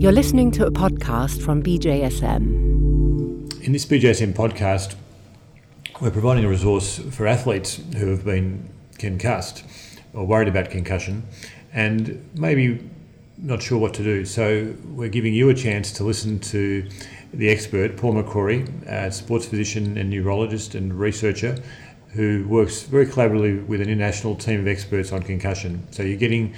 You're listening to a podcast from BJSM. In this BJSM podcast, we're providing a resource for athletes who have been concussed or worried about concussion and maybe not sure what to do. So we're giving you a chance to listen to the expert, Paul McCrory, a sports physician and neurologist and researcher who works very collaboratively with an international team of experts on concussion. So you're getting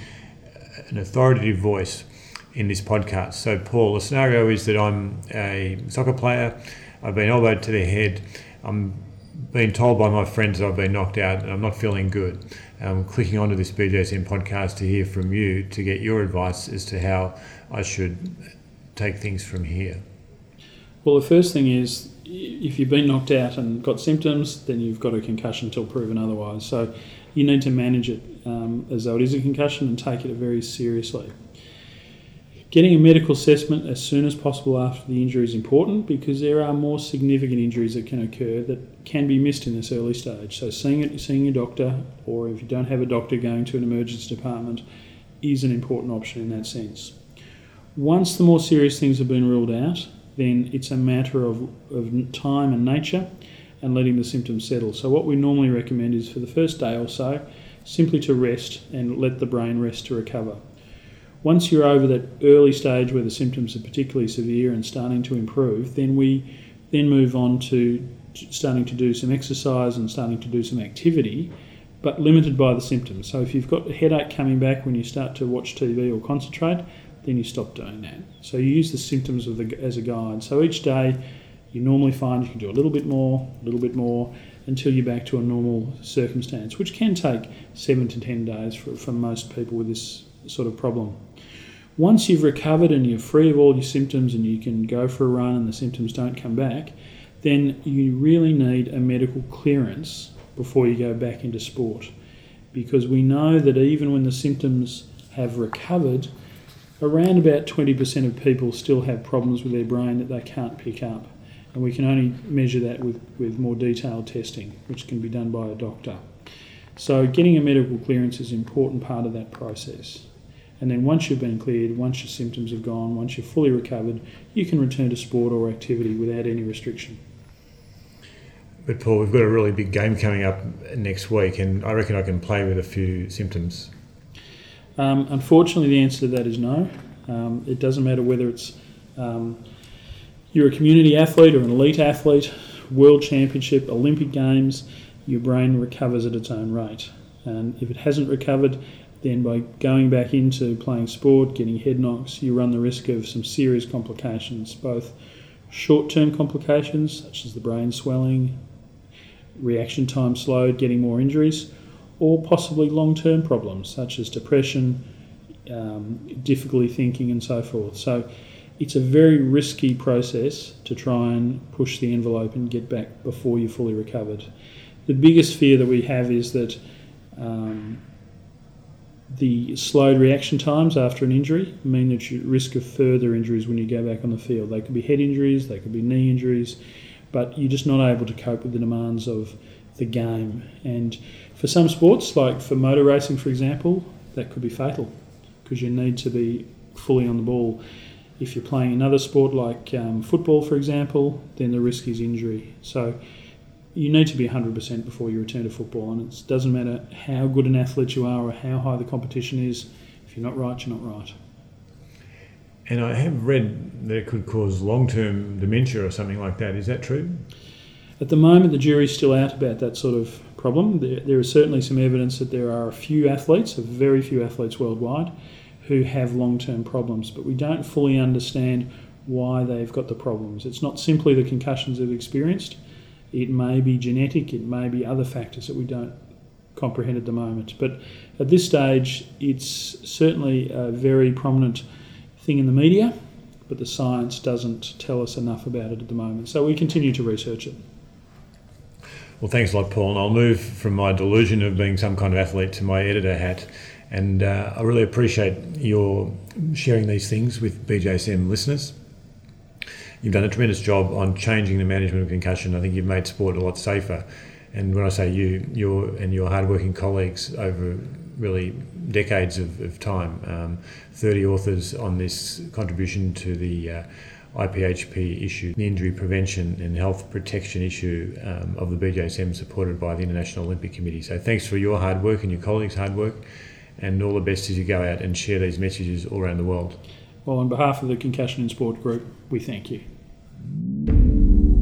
an authoritative voice in this podcast. So, Paul, the scenario is that I'm a soccer player, I've been elbowed to the head, I'm being told by my friends that I've been knocked out and I'm not feeling good. I'm clicking onto this BJSM podcast to hear from you to get your advice as to how I should take things from here. Well, the first thing is if you've been knocked out and got symptoms, then you've got a concussion until proven otherwise. So you need to manage it um, as though it is a concussion and take it very seriously. Getting a medical assessment as soon as possible after the injury is important because there are more significant injuries that can occur that can be missed in this early stage. So, seeing it, seeing your doctor, or if you don't have a doctor, going to an emergency department is an important option in that sense. Once the more serious things have been ruled out, then it's a matter of, of time and nature and letting the symptoms settle. So, what we normally recommend is for the first day or so, simply to rest and let the brain rest to recover. Once you're over that early stage where the symptoms are particularly severe and starting to improve, then we then move on to starting to do some exercise and starting to do some activity, but limited by the symptoms. So if you've got a headache coming back when you start to watch TV or concentrate, then you stop doing that. So you use the symptoms the, as a guide. So each day, you normally find you can do a little bit more, a little bit more, until you're back to a normal circumstance, which can take seven to ten days for, for most people with this sort of problem. Once you've recovered and you're free of all your symptoms and you can go for a run and the symptoms don't come back, then you really need a medical clearance before you go back into sport. Because we know that even when the symptoms have recovered, around about 20% of people still have problems with their brain that they can't pick up. And we can only measure that with, with more detailed testing, which can be done by a doctor. So, getting a medical clearance is an important part of that process. And then once you've been cleared, once your symptoms have gone, once you're fully recovered, you can return to sport or activity without any restriction. But Paul, we've got a really big game coming up next week, and I reckon I can play with a few symptoms. Um, unfortunately, the answer to that is no. Um, it doesn't matter whether it's um, you're a community athlete or an elite athlete, world championship, Olympic Games, your brain recovers at its own rate. And if it hasn't recovered, then by going back into playing sport, getting head knocks, you run the risk of some serious complications, both short term complications such as the brain swelling, reaction time slowed, getting more injuries, or possibly long term problems such as depression, um, difficulty thinking, and so forth. So it's a very risky process to try and push the envelope and get back before you're fully recovered. The biggest fear that we have is that. Um, the slowed reaction times after an injury mean that you risk of further injuries when you go back on the field. They could be head injuries, they could be knee injuries, but you're just not able to cope with the demands of the game. And for some sports, like for motor racing, for example, that could be fatal because you need to be fully on the ball. If you're playing another sport like um, football, for example, then the risk is injury. So you need to be 100% before you return to football, and it doesn't matter how good an athlete you are or how high the competition is. If you're not right, you're not right. And I have read that it could cause long term dementia or something like that. Is that true? At the moment, the jury's still out about that sort of problem. There, there is certainly some evidence that there are a few athletes, a very few athletes worldwide, who have long term problems, but we don't fully understand why they've got the problems. It's not simply the concussions they've experienced it may be genetic, it may be other factors that we don't comprehend at the moment. But at this stage, it's certainly a very prominent thing in the media, but the science doesn't tell us enough about it at the moment. So we continue to research it. Well, thanks a lot, Paul. And I'll move from my delusion of being some kind of athlete to my editor hat. And uh, I really appreciate your sharing these things with BJSM listeners. You've done a tremendous job on changing the management of concussion. I think you've made sport a lot safer. And when I say you, your and your hardworking colleagues over really decades of, of time. Um, 30 authors on this contribution to the uh, IPHP issue, the injury prevention and health protection issue um, of the BJSM supported by the International Olympic Committee. So thanks for your hard work and your colleagues' hard work and all the best as you go out and share these messages all around the world. Well, on behalf of the Concussion in Sport Group, we thank you.